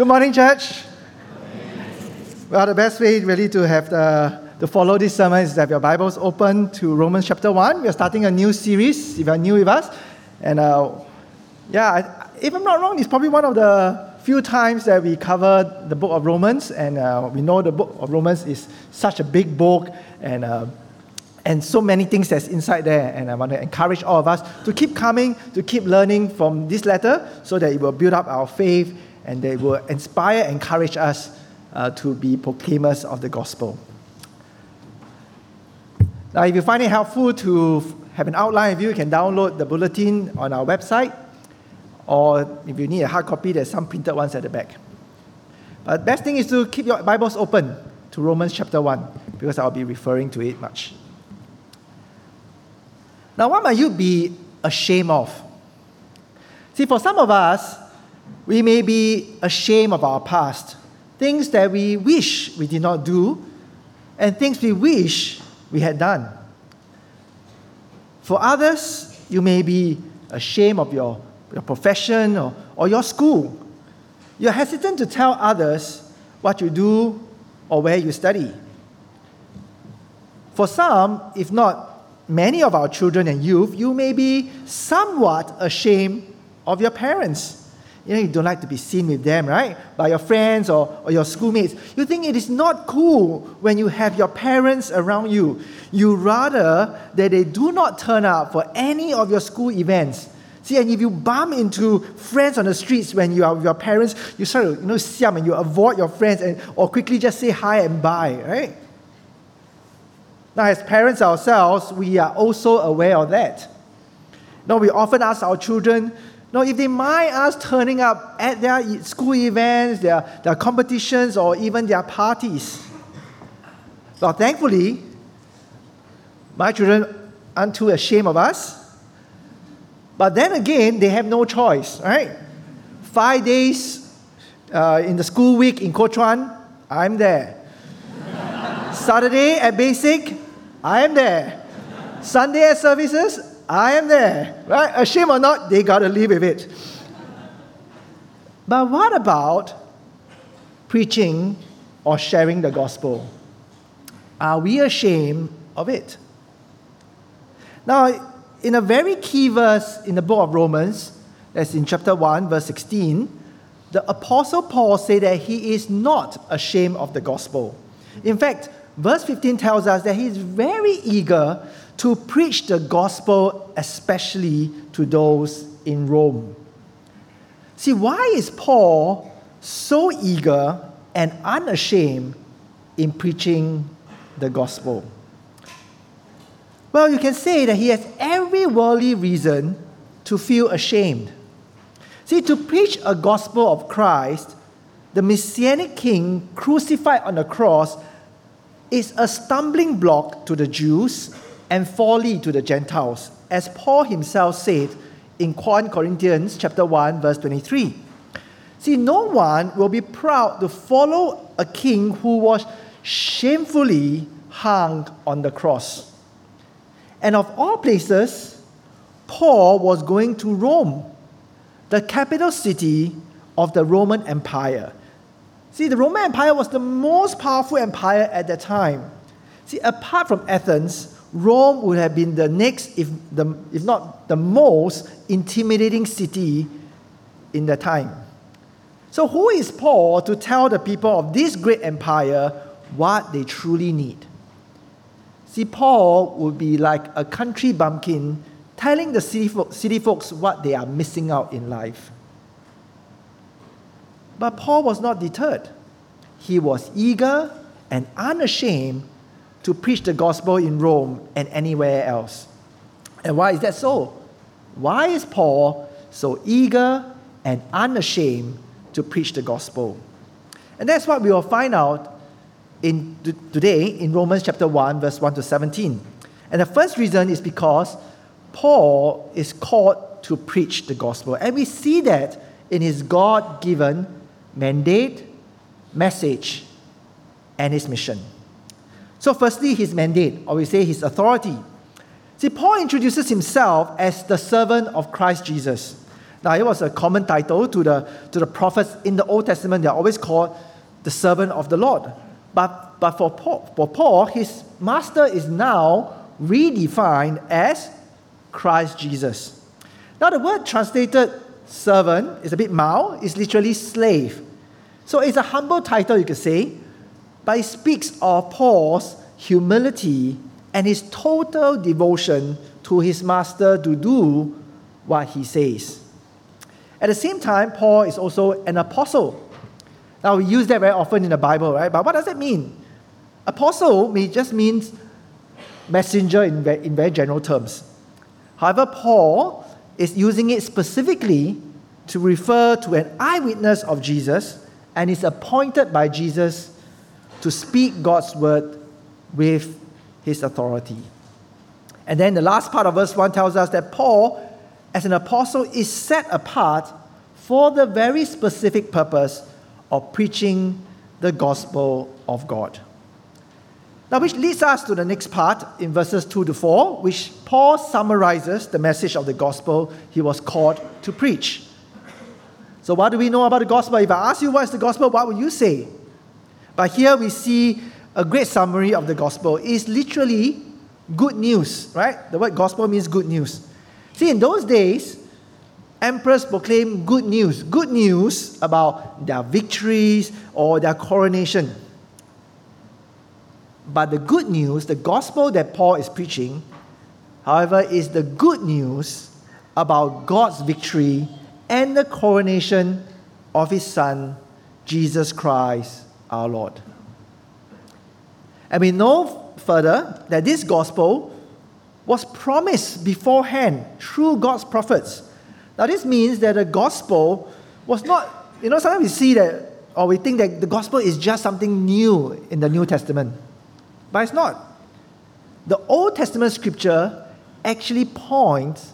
Good morning, church. Well, the best way really to have the, to follow this sermon is to have your Bibles open to Romans chapter 1. We are starting a new series, if you are new with us. And uh, yeah, if I'm not wrong, it's probably one of the few times that we cover the book of Romans. And uh, we know the book of Romans is such a big book and, uh, and so many things that's inside there. And I want to encourage all of us to keep coming, to keep learning from this letter so that it will build up our faith and they will inspire, and encourage us uh, to be proclaimers of the gospel. Now, if you find it helpful to have an outline you, you can download the bulletin on our website, or if you need a hard copy, there's some printed ones at the back. But the best thing is to keep your Bibles open to Romans chapter 1, because I'll be referring to it much. Now, what might you be ashamed of? See, for some of us, we may be ashamed of our past, things that we wish we did not do, and things we wish we had done. For others, you may be ashamed of your, your profession or, or your school. You're hesitant to tell others what you do or where you study. For some, if not many of our children and youth, you may be somewhat ashamed of your parents. You know, you don't like to be seen with them, right? By your friends or, or your schoolmates. You think it is not cool when you have your parents around you. You rather that they do not turn up for any of your school events. See, and if you bump into friends on the streets when you are with your parents, you start to, you know, siam and you avoid your friends and, or quickly just say hi and bye, right? Now, as parents ourselves, we are also aware of that. Now, we often ask our children, no, if they mind us turning up at their school events, their, their competitions, or even their parties. Well, thankfully, my children aren't too ashamed of us. But then again, they have no choice, right? Five days uh, in the school week in Kuo I'm there. Saturday at Basic, I am there. Sunday at services, I am there. Right? Ashamed or not, they got to live with it. But what about preaching or sharing the gospel? Are we ashamed of it? Now, in a very key verse in the book of Romans, that's in chapter 1, verse 16, the Apostle Paul said that he is not ashamed of the gospel. In fact, verse 15 tells us that he is very eager to preach the gospel, especially to those in Rome. See, why is Paul so eager and unashamed in preaching the gospel? Well, you can say that he has every worldly reason to feel ashamed. See, to preach a gospel of Christ, the Messianic King crucified on the cross, is a stumbling block to the Jews and folly to the Gentiles, as Paul himself said in 1 Corinthians chapter 1, verse 23. See, no one will be proud to follow a king who was shamefully hung on the cross. And of all places, Paul was going to Rome, the capital city of the Roman Empire. See, the Roman Empire was the most powerful empire at that time. See, apart from Athens, Rome would have been the next, if, the, if not the most intimidating city in the time. So, who is Paul to tell the people of this great empire what they truly need? See, Paul would be like a country bumpkin telling the city, city folks what they are missing out in life. But Paul was not deterred. He was eager and unashamed to preach the gospel in Rome and anywhere else. And why is that so? Why is Paul so eager and unashamed to preach the gospel? And that's what we will find out in today in Romans chapter 1 verse 1 to 17. And the first reason is because Paul is called to preach the gospel. And we see that in his God-given mandate, message, and his mission. So, firstly, his mandate, or we say his authority. See, Paul introduces himself as the servant of Christ Jesus. Now, it was a common title to the, to the prophets in the Old Testament. They're always called the servant of the Lord. But, but for, Paul, for Paul, his master is now redefined as Christ Jesus. Now, the word translated servant is a bit mild, it's literally slave. So it's a humble title, you could say, but it speaks of Paul's humility and his total devotion to his master to do what he says. At the same time, Paul is also an apostle. Now, we use that very often in the Bible, right? But what does that mean? Apostle may just means messenger in very, in very general terms. However, Paul is using it specifically to refer to an eyewitness of Jesus and is appointed by Jesus to speak God's word with his authority. And then the last part of verse 1 tells us that Paul, as an apostle, is set apart for the very specific purpose of preaching the gospel of God. Now, which leads us to the next part in verses 2 to 4, which Paul summarizes the message of the gospel he was called to preach. So, what do we know about the gospel? If I ask you what is the gospel, what would you say? But here we see a great summary of the gospel. It's literally good news, right? The word gospel means good news. See, in those days, emperors proclaimed good news, good news about their victories or their coronation. But the good news, the gospel that Paul is preaching, however, is the good news about God's victory and the coronation of his Son, Jesus Christ our Lord. And we know further that this gospel was promised beforehand through God's prophets. Now, this means that the gospel was not, you know, sometimes we see that, or we think that the gospel is just something new in the New Testament. But it's not. The Old Testament scripture actually points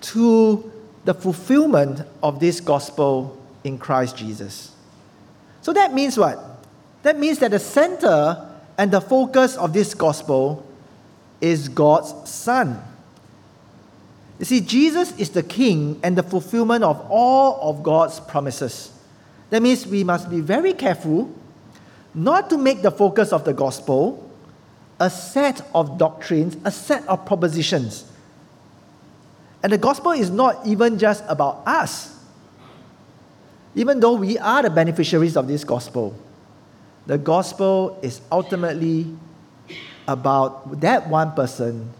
to the fulfillment of this gospel in Christ Jesus. So that means what? That means that the center and the focus of this gospel is God's Son. You see, Jesus is the King and the fulfillment of all of God's promises. That means we must be very careful not to make the focus of the gospel a set of doctrines, a set of propositions. And the gospel is not even just about us, even though we are the beneficiaries of this gospel. The gospel is ultimately about that one person,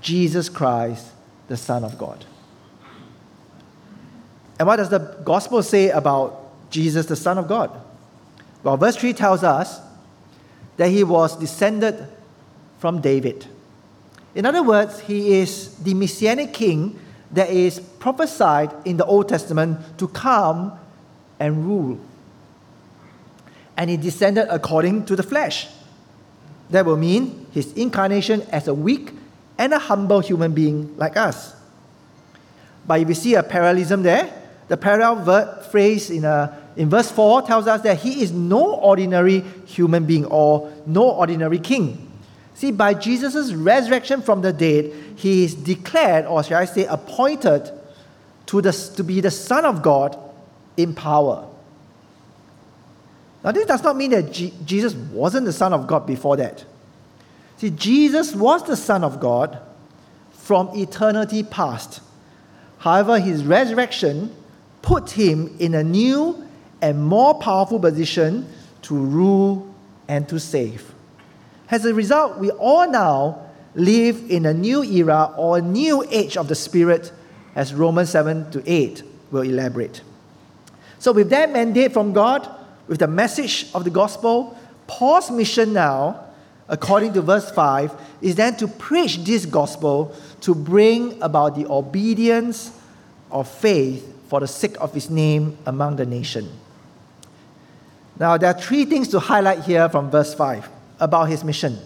Jesus Christ, the Son of God. And what does the gospel say about Jesus, the Son of God? Well, verse 3 tells us that he was descended from David. In other words, he is the messianic king that is prophesied in the Old Testament to come and rule and he descended according to the flesh. That will mean his incarnation as a weak and a humble human being like us. But if you see a parallelism there, the parallel word phrase in, a, uh, in verse 4 tells us that he is no ordinary human being or no ordinary king. See, by Jesus' resurrection from the dead, he is declared, or shall I say, appointed to, the, to be the Son of God in power. Now, this does not mean that G- Jesus wasn't the Son of God before that. See, Jesus was the Son of God from eternity past. However, his resurrection put him in a new and more powerful position to rule and to save. As a result, we all now live in a new era or a new age of the Spirit, as Romans 7 to 8 will elaborate. So, with that mandate from God, with the message of the gospel, Paul's mission now, according to verse 5, is then to preach this gospel to bring about the obedience of faith for the sake of his name among the nation. Now, there are three things to highlight here from verse 5 about his mission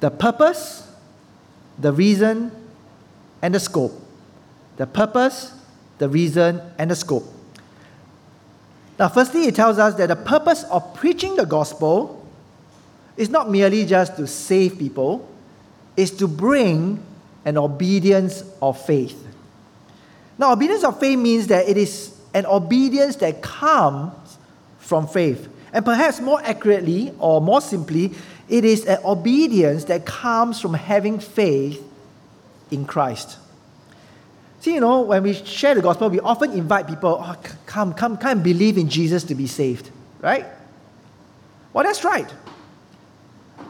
the purpose, the reason, and the scope. The purpose, the reason, and the scope. Now, firstly, it tells us that the purpose of preaching the gospel is not merely just to save people, it's to bring an obedience of faith. Now, obedience of faith means that it is an obedience that comes from faith. And perhaps more accurately or more simply, it is an obedience that comes from having faith in Christ. See, you know, when we share the gospel, we often invite people, oh, come, come, come and believe in Jesus to be saved, right? Well, that's right.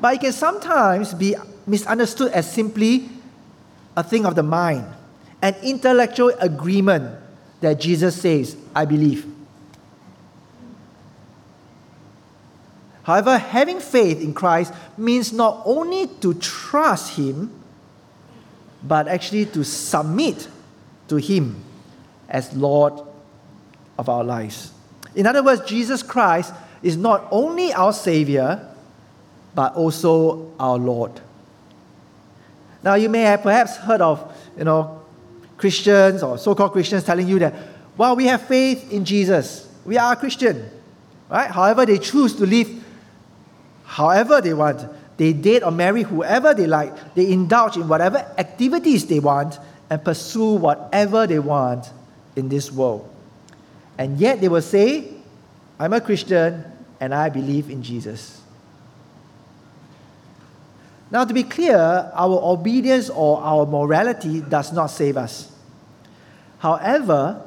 But it can sometimes be misunderstood as simply a thing of the mind, an intellectual agreement that Jesus says, I believe. However, having faith in Christ means not only to trust Him, but actually to submit to Him as Lord of our lives. In other words, Jesus Christ is not only our Savior, but also our Lord. Now, you may have perhaps heard of, you know, Christians or so-called Christians telling you that, well, we have faith in Jesus. We are a Christian. Right? However, they choose to live however they want. They date or marry whoever they like. They indulge in whatever activities they want and pursue whatever they want in this world. And yet they will say, I'm a Christian and I believe in Jesus. Now, to be clear, our obedience or our morality does not save us. However,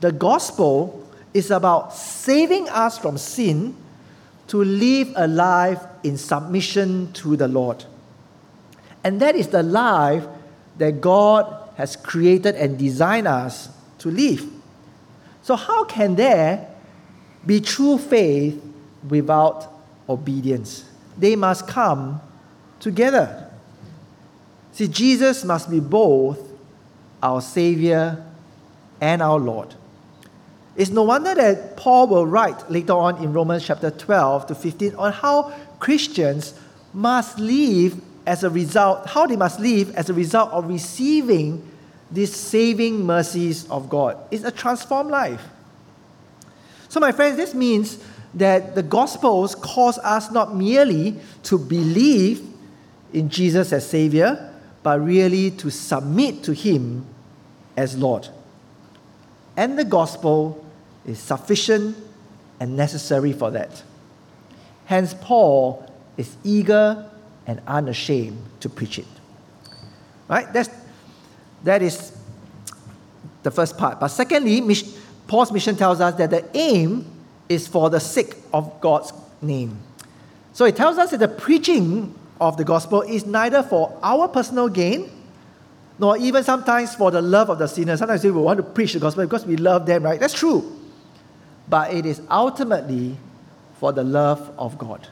the gospel is about saving us from sin to live a life in submission to the Lord. And that is the life that God has created and designed us to live. So, how can there be true faith without obedience? They must come together. See, Jesus must be both our Savior and our Lord. It's no wonder that Paul will write later on in Romans chapter 12 to 15 on how Christians must live as a result, how they must live as a result of receiving these saving mercies of God. It's a transformed life. So, my friends, this means that the Gospels cause us not merely to believe in Jesus as Savior, but really to submit to Him as Lord. And the Gospel is sufficient and necessary for that. Hence, Paul is eager and unashamed to preach it. Right? That's, that is the first part. But secondly, Paul's mission tells us that the aim is for the sake of God's name. So it tells us that the preaching of the gospel is neither for our personal gain, nor even sometimes for the love of the sinner. Sometimes we want to preach the gospel because we love them, right? That's true. But it is ultimately for the love of God.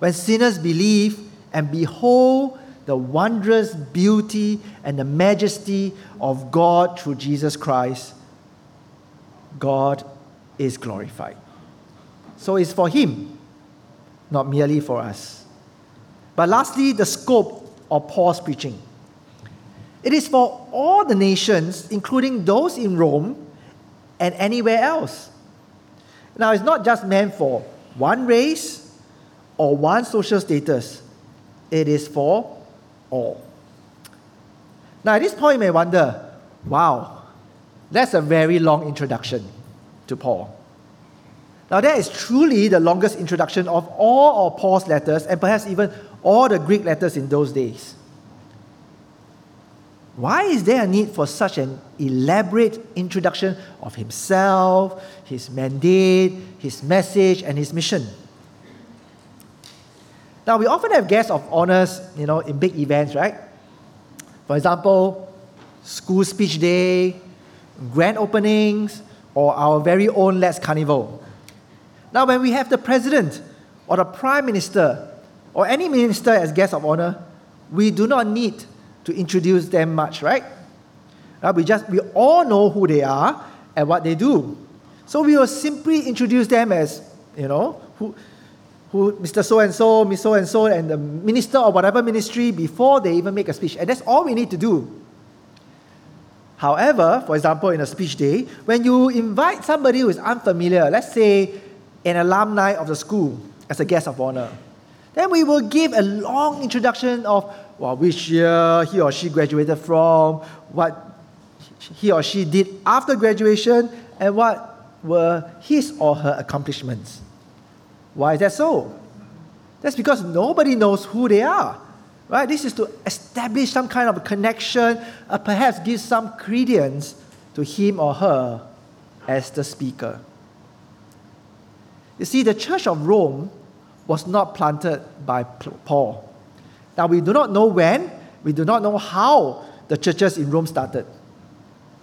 When sinners believe and behold the wondrous beauty and the majesty of God through Jesus Christ, God is glorified. So it's for Him, not merely for us. But lastly, the scope of Paul's preaching. It is for all the nations, including those in Rome and anywhere else. Now, it's not just meant for one race or one social status, it is for all. Now, at this point, you may wonder wow, that's a very long introduction to Paul. Now, that is truly the longest introduction of all of Paul's letters and perhaps even all the Greek letters in those days. Why is there a need for such an elaborate introduction of himself, his mandate, his message, and his mission? Now, we often have guests of honors, you know, in big events, right? For example, school speech day, grand openings, or our very own Let's Carnival. Now, when we have the president or the prime minister or any minister as guest of honor, we do not need to introduce them much, right? Uh, we just we all know who they are and what they do. So we will simply introduce them as, you know, who, who Mr. So and so, Miss So and so, and the minister or whatever ministry before they even make a speech. And that's all we need to do. However, for example, in a speech day, when you invite somebody who is unfamiliar, let's say an alumni of the school as a guest of honor, then we will give a long introduction of well, which year he or she graduated from, what he or she did after graduation and what were his or her accomplishments. Why is that so? That's because nobody knows who they are. Right? This is to establish some kind of a connection, uh, perhaps give some credence to him or her as the speaker. You see, the Church of Rome was not planted by Paul. Now, we do not know when, we do not know how the churches in Rome started.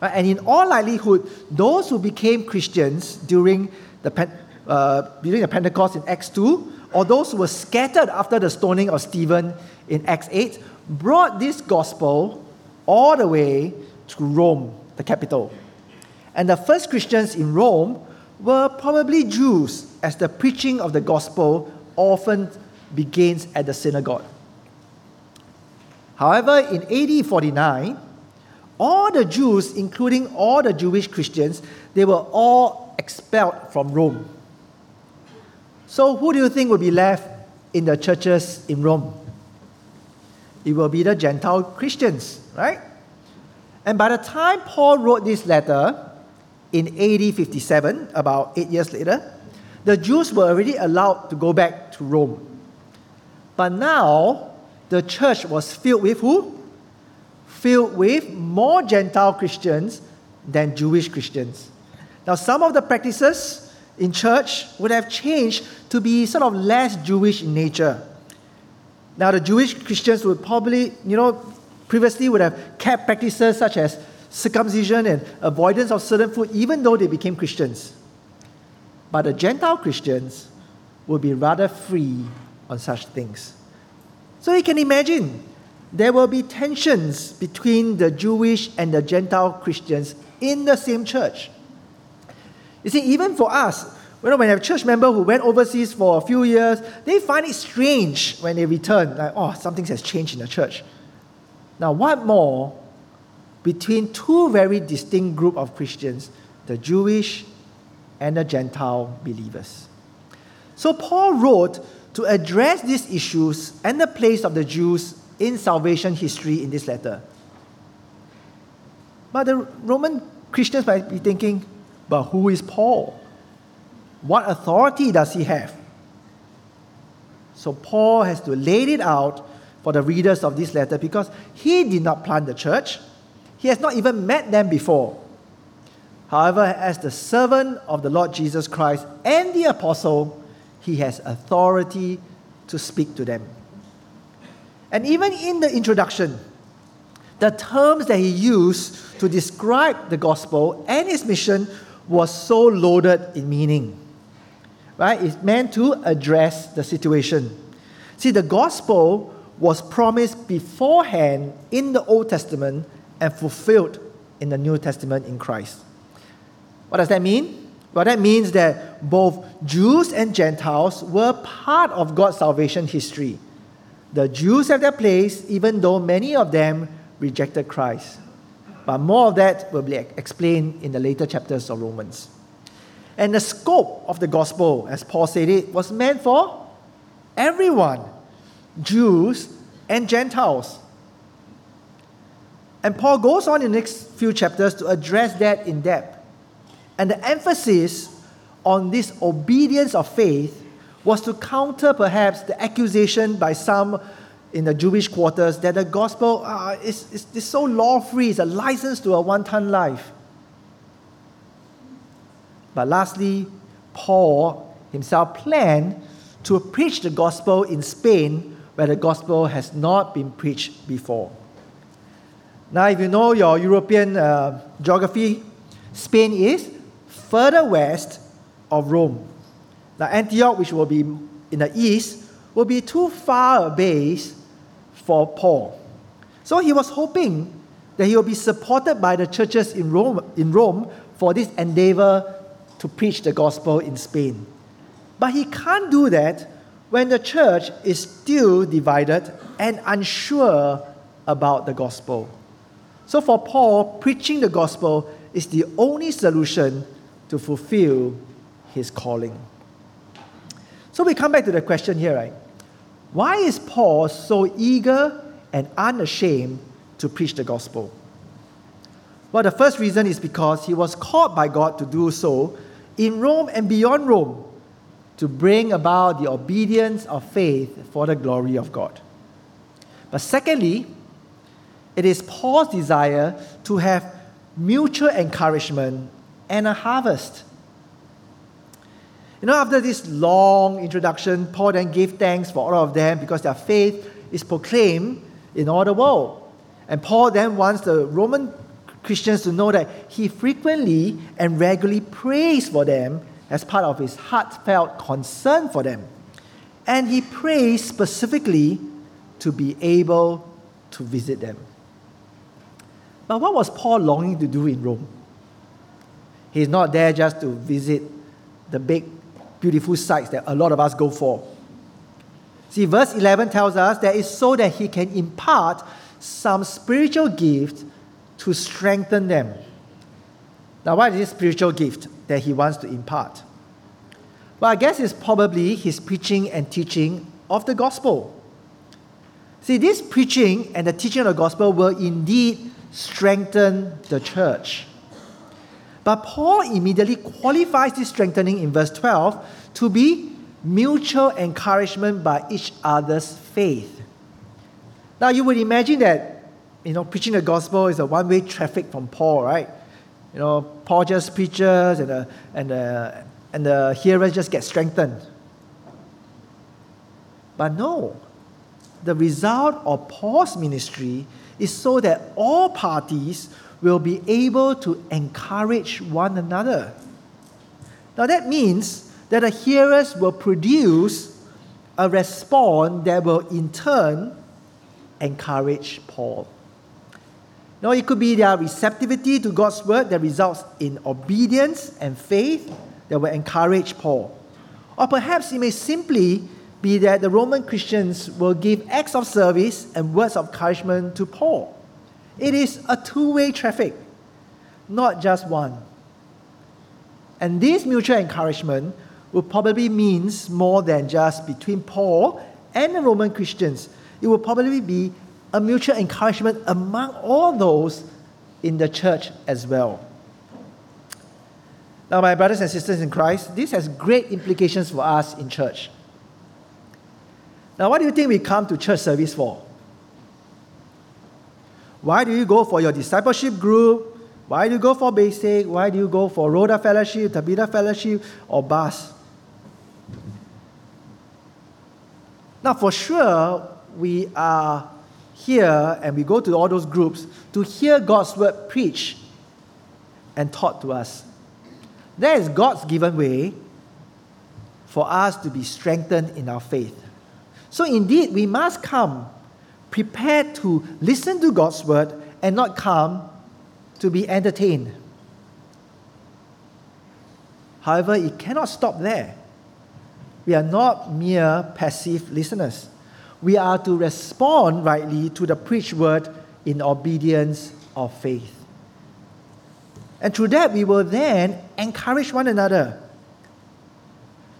Right? And in all likelihood, those who became Christians during the, uh, during the Pentecost in Acts 2, or those who were scattered after the stoning of Stephen in Acts 8, brought this gospel all the way to Rome, the capital. And the first Christians in Rome were probably Jews, as the preaching of the gospel often begins at the synagogue. However, in AD 49, all the Jews, including all the Jewish Christians, they were all expelled from Rome. So, who do you think will be left in the churches in Rome? It will be the Gentile Christians, right? And by the time Paul wrote this letter in AD 57, about eight years later, the Jews were already allowed to go back to Rome. But now, the church was filled with who? Filled with more Gentile Christians than Jewish Christians. Now, some of the practices in church would have changed to be sort of less Jewish in nature. Now, the Jewish Christians would probably, you know, previously would have kept practices such as circumcision and avoidance of certain food, even though they became Christians. But the Gentile Christians would be rather free on such things. So you can imagine there will be tensions between the Jewish and the Gentile Christians in the same church. You see, even for us, you know, when you have church member who went overseas for a few years, they find it strange when they return, like, oh, something has changed in the church. Now, what more between two very distinct group of Christians, the Jewish and the Gentile believers. So Paul wrote to address these issues and the place of the Jews in salvation history in this letter. But the Roman Christians might be thinking, but who is Paul? What authority does he have? So Paul has to lay it out for the readers of this letter because he did not plant the church. He has not even met them before. However, as the servant of the Lord Jesus Christ and the apostle, he has authority to speak to them. And even in the introduction, the terms that he used to describe the gospel and his mission was so loaded in meaning. Right? It's meant to address the situation. See, the gospel was promised beforehand in the Old Testament and fulfilled in the New Testament in Christ. What does that mean? Well, that means that both Jews and Gentiles were part of God's salvation history. The Jews have their place, even though many of them rejected Christ. But more of that will be explained in the later chapters of Romans. And the scope of the gospel, as Paul said it, was meant for everyone Jews and Gentiles. And Paul goes on in the next few chapters to address that in depth. And the emphasis on this obedience of faith was to counter perhaps the accusation by some in the Jewish quarters that the gospel uh, is, is, is so law free, it's a license to a one time life. But lastly, Paul himself planned to preach the gospel in Spain where the gospel has not been preached before. Now, if you know your European uh, geography, Spain is further west of Rome. Now, Antioch, which will be in the east, will be too far a base for Paul. So he was hoping that he will be supported by the churches in Rome, in Rome for this endeavor to preach the gospel in Spain. But he can't do that when the church is still divided and unsure about the gospel. So for Paul, preaching the gospel is the only solution to fulfill his calling. So we come back to the question here, right? Why is Paul so eager and unashamed to preach the gospel? Well, the first reason is because he was called by God to do so in Rome and beyond Rome to bring about the obedience of faith for the glory of God. But secondly, it is Paul's desire to have mutual encouragement and a harvest. You know, after this long introduction, Paul then gave thanks for all of them because their faith is proclaimed in all the world. And Paul then wants the Roman Christians to know that he frequently and regularly prays for them as part of his heartfelt concern for them. And he prays specifically to be able to visit them. But what was Paul longing to do in Rome? He's not there just to visit the big, beautiful sites that a lot of us go for. See, verse 11 tells us that it's so that he can impart some spiritual gift to strengthen them. Now, what is this spiritual gift that he wants to impart? Well, I guess it's probably his preaching and teaching of the gospel. See, this preaching and the teaching of the gospel will indeed strengthen the church. But Paul immediately qualifies this strengthening in verse 12 to be mutual encouragement by each other's faith. Now, you would imagine that, you know, preaching the gospel is a one way traffic from Paul, right? You know, Paul just preaches and the, and the, and the hearers just get strengthened. But no, the result of Paul's ministry is so that all parties will be able to encourage one another. Now, that means that the hearers will produce a response that will in turn encourage Paul. Now, it could be their receptivity to God's word that results in obedience and faith that will encourage Paul. Or perhaps it may simply be that the Roman Christians will give acts of service and words of encouragement to Paul. It is a two way traffic, not just one. And this mutual encouragement will probably means more than just between Paul and the Roman Christians. It will probably be a mutual encouragement among all those in the church as well. Now, my brothers and sisters in Christ, this has great implications for us in church. Now, what do you think we come to church service for? Why do you go for your discipleship group? Why do you go for basic? Why do you go for Rhoda Fellowship, Tabitha Fellowship, or BUS? Now, for sure, we are here and we go to all those groups to hear God's word preached and taught to us. That is God's given way for us to be strengthened in our faith. So, indeed, we must come prepared to listen to God's word and not come to be entertained. However, it cannot stop there. We are not mere passive listeners. We are to respond rightly to the preached word in obedience of faith. And through that, we will then encourage one another.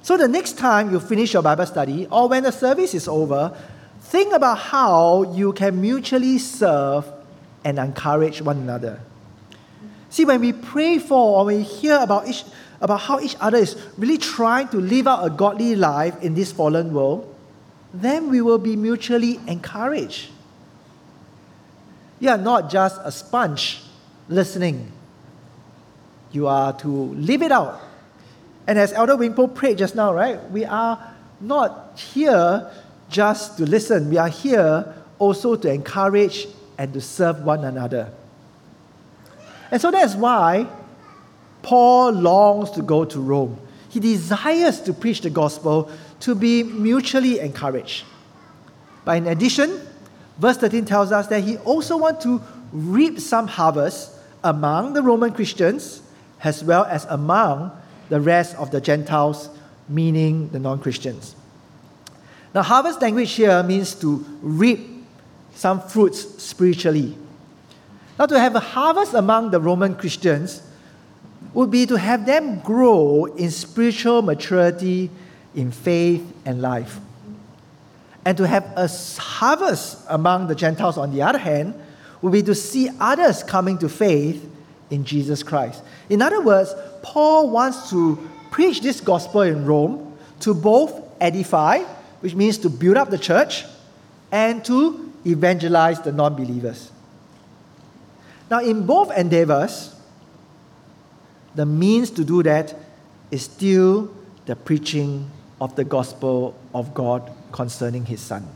So the next time you finish your Bible study or when the service is over, think about how you can mutually serve and encourage one another. See, when we pray for or we hear about, each, about how each other is really trying to live out a godly life in this fallen world, then we will be mutually encouraged. You are not just a sponge listening, you are to live it out. And as Elder Wimpo prayed just now, right, we are not here just to listen, we are here also to encourage and to serve one another. And so that's why Paul longs to go to Rome. He desires to preach the gospel to be mutually encouraged. But in addition, verse 13 tells us that he also wants to reap some harvest among the Roman Christians as well as among the rest of the Gentiles, meaning the non Christians. Now, harvest language here means to reap some fruits spiritually. Now, to have a harvest among the Roman Christians would be to have them grow in spiritual maturity, in faith and life. And to have a harvest among the Gentiles, on the other hand, would be to see others coming to faith in Jesus Christ. In other words, Paul wants to preach this gospel in Rome to both edify, which means to build up the church, and to evangelize the non believers. Now, in both endeavors, the means to do that is still the preaching of the gospel of God concerning his son.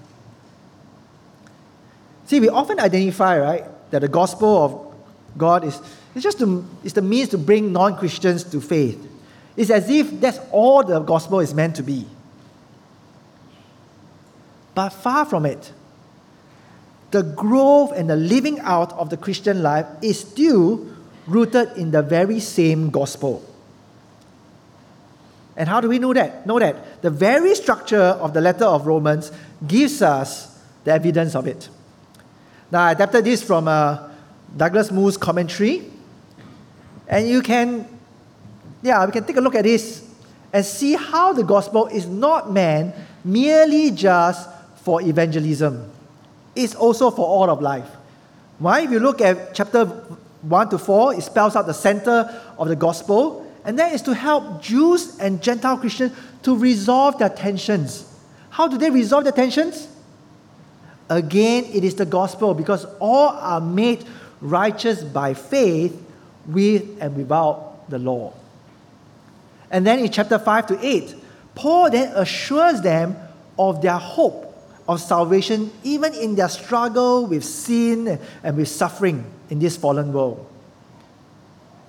See, we often identify, right, that the gospel of God is it's just to, it's the means to bring non Christians to faith. It's as if that's all the gospel is meant to be. But far from it. The growth and the living out of the Christian life is still rooted in the very same gospel. And how do we know that? Know that the very structure of the letter of Romans gives us the evidence of it. Now, I adapted this from uh, Douglas Moo's commentary. And you can, yeah, we can take a look at this and see how the gospel is not meant merely just for evangelism. It's also for all of life. Why? If you look at chapter 1 to 4, it spells out the center of the gospel, and that is to help Jews and Gentile Christians to resolve their tensions. How do they resolve their tensions? Again, it is the gospel because all are made righteous by faith with and without the law. And then in chapter 5 to 8, Paul then assures them of their hope of salvation even in their struggle with sin and with suffering in this fallen world.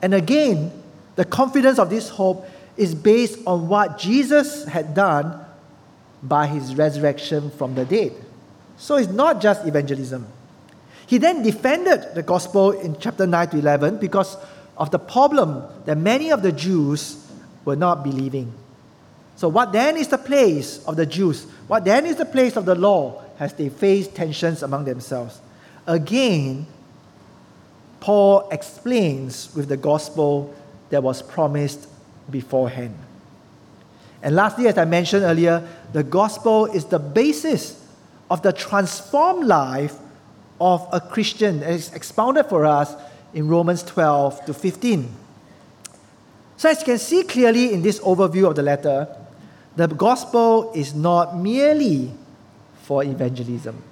And again, the confidence of this hope is based on what Jesus had done by his resurrection from the dead. So it's not just evangelism. He then defended the gospel in chapter 9 to 11 because of the problem that many of the Jews were not believing. So, what then is the place of the Jews? What then is the place of the law as they face tensions among themselves? Again, Paul explains with the gospel that was promised beforehand. And lastly, as I mentioned earlier, the gospel is the basis of the transformed life of a Christian. It's expounded for us in Romans 12 to 15. So, as you can see clearly in this overview of the letter, the gospel is not merely for evangelism,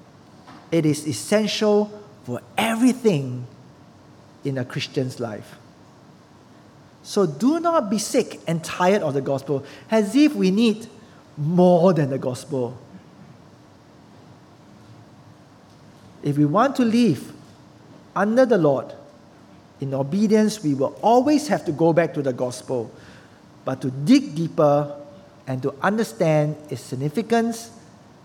it is essential for everything in a Christian's life. So, do not be sick and tired of the gospel as if we need more than the gospel. If we want to live under the Lord in obedience, we will always have to go back to the gospel, but to dig deeper and to understand its significance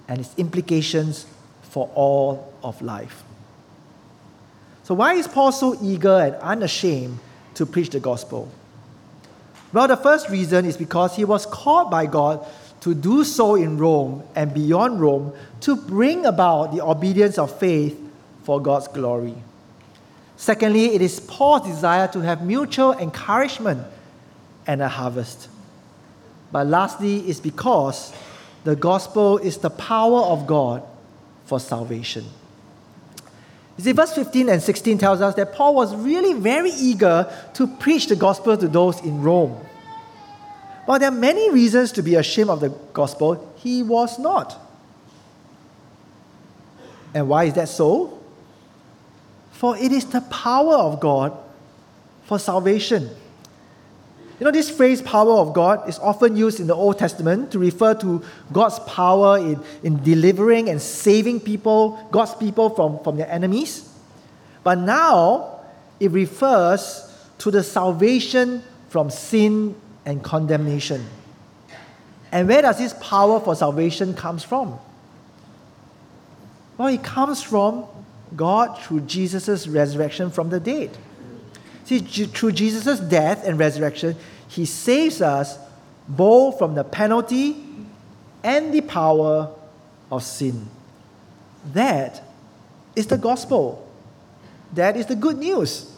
and its implications for all of life. So, why is Paul so eager and unashamed to preach the gospel? Well, the first reason is because he was called by God to do so in Rome and beyond Rome to bring about the obedience of faith for God's glory. Secondly, it is Paul's desire to have mutual encouragement and a harvest. But lastly, it's because the gospel is the power of God for salvation. You see, verse 15 and 16 tells us that Paul was really very eager to preach the gospel to those in Rome. While there are many reasons to be ashamed of the gospel, he was not. And why is that so? For it is the power of God for salvation. You know, this phrase, power of God, is often used in the Old Testament to refer to God's power in, in delivering and saving people, God's people from, from their enemies. But now, it refers to the salvation from sin and condemnation. And where does this power for salvation comes from? Well, it comes from God through Jesus' resurrection from the dead. See, through Jesus' death and resurrection, he saves us both from the penalty and the power of sin. That is the gospel. That is the good news.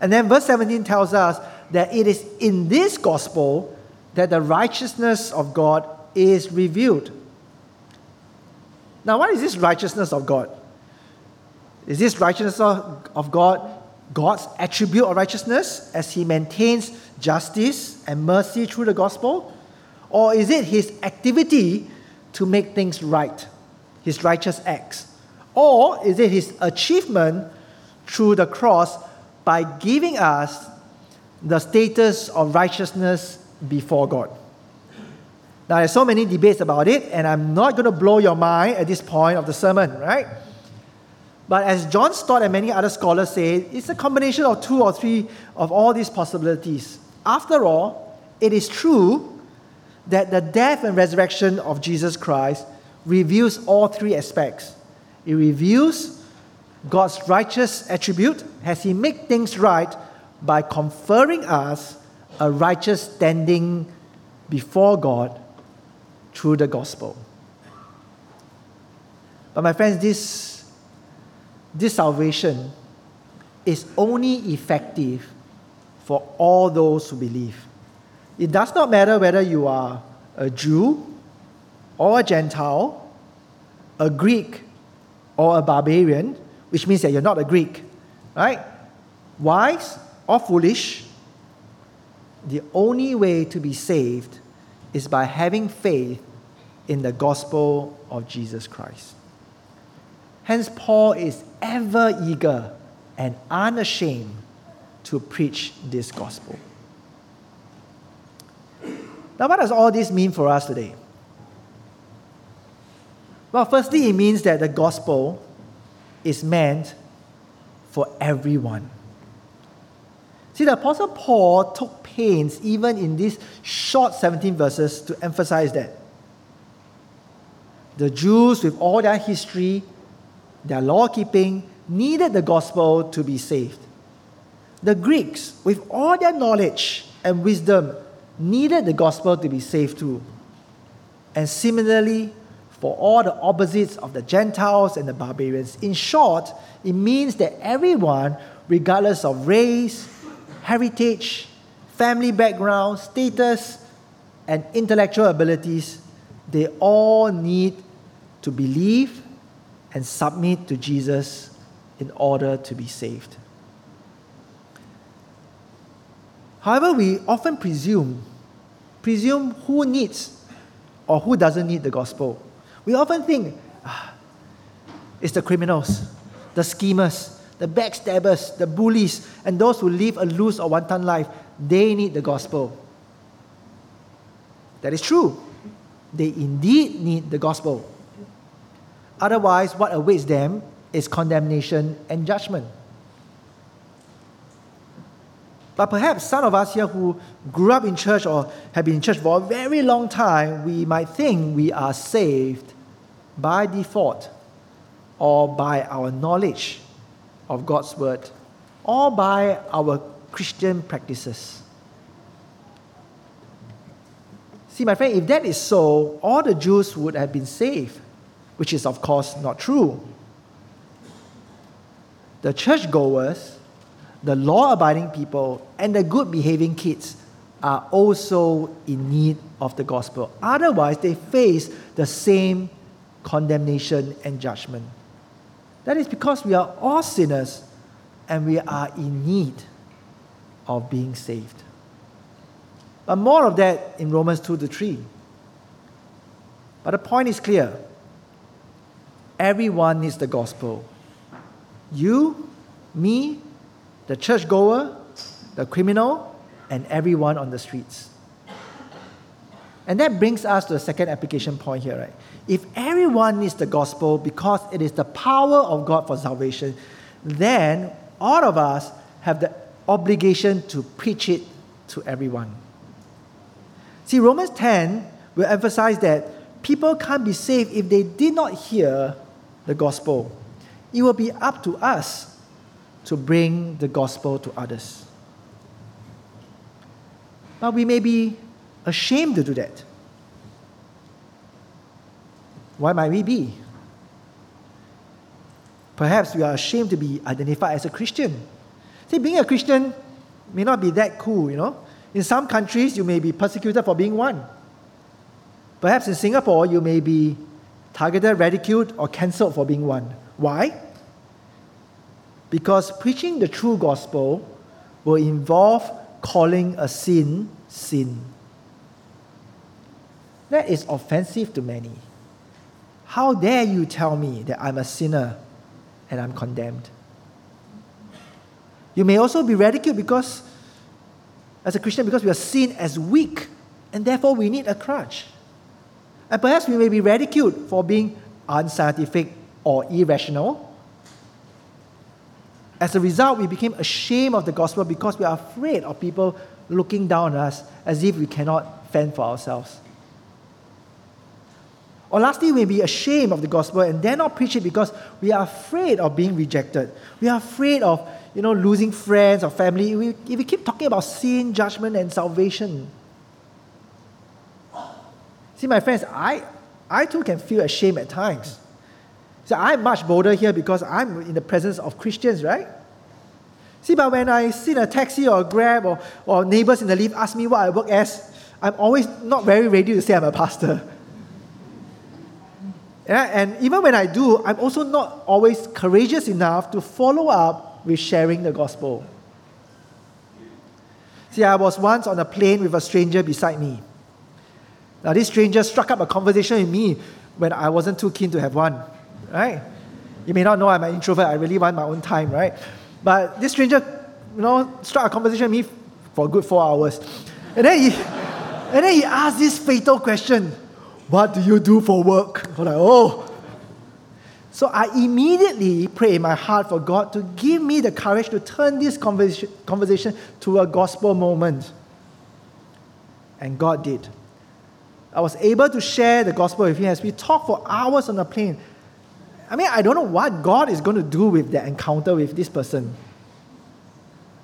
And then verse 17 tells us that it is in this gospel that the righteousness of God is revealed. Now, what is this righteousness of God? Is this righteousness of God God's attribute of righteousness as he maintains justice and mercy through the gospel? Or is it his activity to make things right, his righteous acts? Or is it his achievement through the cross by giving us the status of righteousness before God? Now, there's so many debates about it, and I'm not going to blow your mind at this point of the sermon, right? But as John Stott and many other scholars say, it's a combination of two or three of all these possibilities. After all, it is true that the death and resurrection of Jesus Christ reveals all three aspects. It reveals God's righteous attribute as He makes things right by conferring us a righteous standing before God through the gospel. But my friends, this, this salvation is only effective for all those who believe. It does not matter whether you are a Jew or a Gentile, a Greek or a barbarian, which means that you're not a Greek, right? Wise or foolish, the only way to be saved is by having faith in the gospel of Jesus Christ. Hence, Paul is ever eager and unashamed to preach this gospel. Now, what does all this mean for us today? Well, firstly, it means that the gospel is meant for everyone. See, the Apostle Paul took pains, even in these short 17 verses, to emphasize that. The Jews, with all their history, their law keeping, needed the gospel to be saved. The Greeks, with all their knowledge and wisdom, needed the gospel to be saved too. And similarly, for all the opposites of the Gentiles and the barbarians. In short, it means that everyone, regardless of race, heritage, family background, status, and intellectual abilities, they all need to believe and submit to Jesus in order to be saved. However, we often presume presume who needs or who doesn't need the gospel. We often think ah, it's the criminals, the schemers, the backstabbers, the bullies, and those who live a loose or wanton life. They need the gospel. That is true. They indeed need the gospel. Otherwise, what awaits them is condemnation and judgment. But perhaps some of us here who grew up in church or have been in church for a very long time, we might think we are saved by default or by our knowledge of God's word or by our Christian practices. See, my friend, if that is so, all the Jews would have been saved, which is, of course, not true. The churchgoers the law abiding people and the good behaving kids are also in need of the gospel. Otherwise, they face the same condemnation and judgment. That is because we are all sinners and we are in need of being saved. But more of that in Romans 2 to 3. But the point is clear everyone needs the gospel. You, me, the churchgoer, the criminal, and everyone on the streets. And that brings us to the second application point here, right? If everyone needs the gospel because it is the power of God for salvation, then all of us have the obligation to preach it to everyone. See, Romans 10 will emphasize that people can't be saved if they did not hear the gospel. It will be up to us to bring the gospel to others. But we may be ashamed to do that. Why might we be? Perhaps we are ashamed to be identified as a Christian. See, being a Christian may not be that cool, you know. In some countries, you may be persecuted for being one. Perhaps in Singapore, you may be targeted, ridiculed, or cancelled for being one. Why? Because preaching the true gospel will involve calling a sin sin. That is offensive to many. How dare you tell me that I'm a sinner and I'm condemned? You may also be ridiculed because, as a Christian, because we are seen as weak and therefore we need a crutch. And perhaps we may be ridiculed for being unscientific or irrational. As a result, we became ashamed of the gospel because we are afraid of people looking down on us as if we cannot fend for ourselves. Or lastly, we may be ashamed of the gospel and dare not preach it because we are afraid of being rejected. We are afraid of you know, losing friends or family. We, if we keep talking about sin, judgment, and salvation. See, my friends, I, I too can feel ashamed at times. So I'm much bolder here because I'm in the presence of Christians, right? See, but when I sit in a taxi or a grab or, or neighbors in the lift ask me what I work as, I'm always not very ready to say I'm a pastor. And even when I do, I'm also not always courageous enough to follow up with sharing the gospel. See, I was once on a plane with a stranger beside me. Now, this stranger struck up a conversation with me when I wasn't too keen to have one, right? You may not know I'm an introvert, I really want my own time, right? But this stranger, you know, struck a conversation with me for a good four hours. And then he, and then he asked this fatal question What do you do for work? I'm like, oh. So I immediately prayed in my heart for God to give me the courage to turn this conversation, conversation to a gospel moment. And God did. I was able to share the gospel with him as we talked for hours on the plane. I mean, I don't know what God is going to do with that encounter with this person.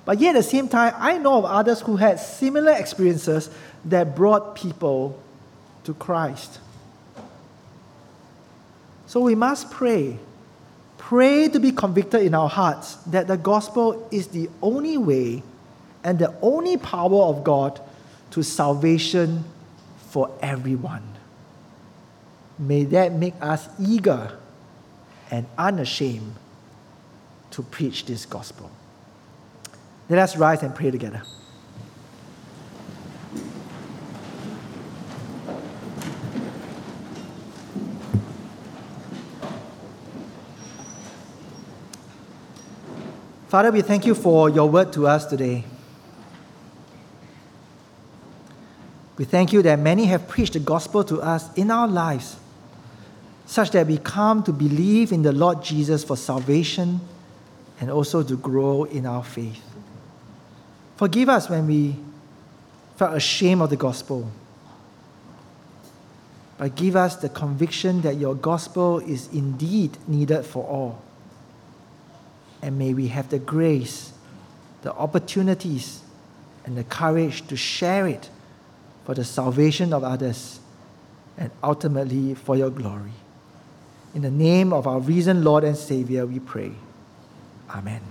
But yet at the same time, I know of others who had similar experiences that brought people to Christ. So we must pray. Pray to be convicted in our hearts that the gospel is the only way and the only power of God to salvation for everyone. May that make us eager and unashamed to preach this gospel. Let us rise and pray together. Father, we thank you for your word to us today. We thank you that many have preached the gospel to us in our lives, such that we come to believe in the Lord Jesus for salvation and also to grow in our faith. Forgive us when we felt ashamed of the gospel. But give us the conviction that your gospel is indeed needed for all. And may we have the grace, the opportunities, and the courage to share it for the salvation of others, and ultimately for your glory. In the name of our risen Lord and Savior, we pray. Amen.